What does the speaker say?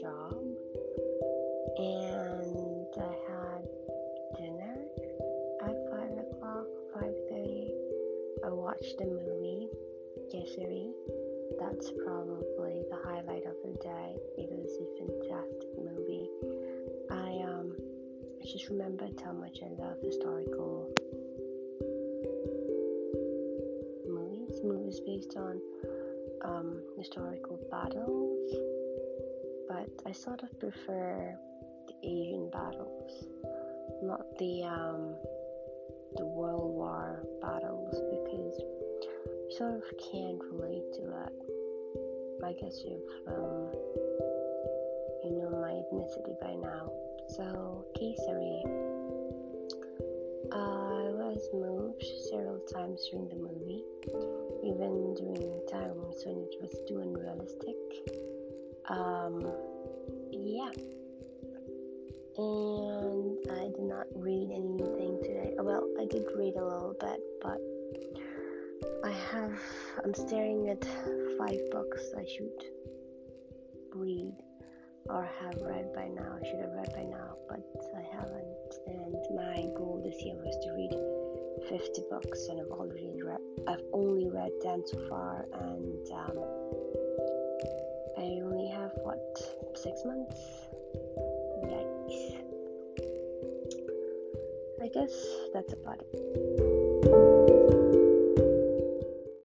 job and I had dinner at 5 o'clock, 5.30. I watched a movie, Kesari. That's probably the highlight of the day. It was a fantastic movie. I um, just remembered how much I love historical movies, movies based on um, historical battles but I sort of prefer the Asian battles, not the um, the World War battles because you sort of can't relate to that. I guess you've um, you know my ethnicity by now. So Kesari, I was moved several times during the movie, even during times when it was too unrealistic. Um, yeah and I did not read anything today. Well, I did read a little bit, but I have. I'm staring at five books I should read or have read by now. I should have read by now, but I haven't. And my goal this year was to read 50 books, and I've already read. I've only read 10 so far, and um, what six months Yikes. I guess that's about it.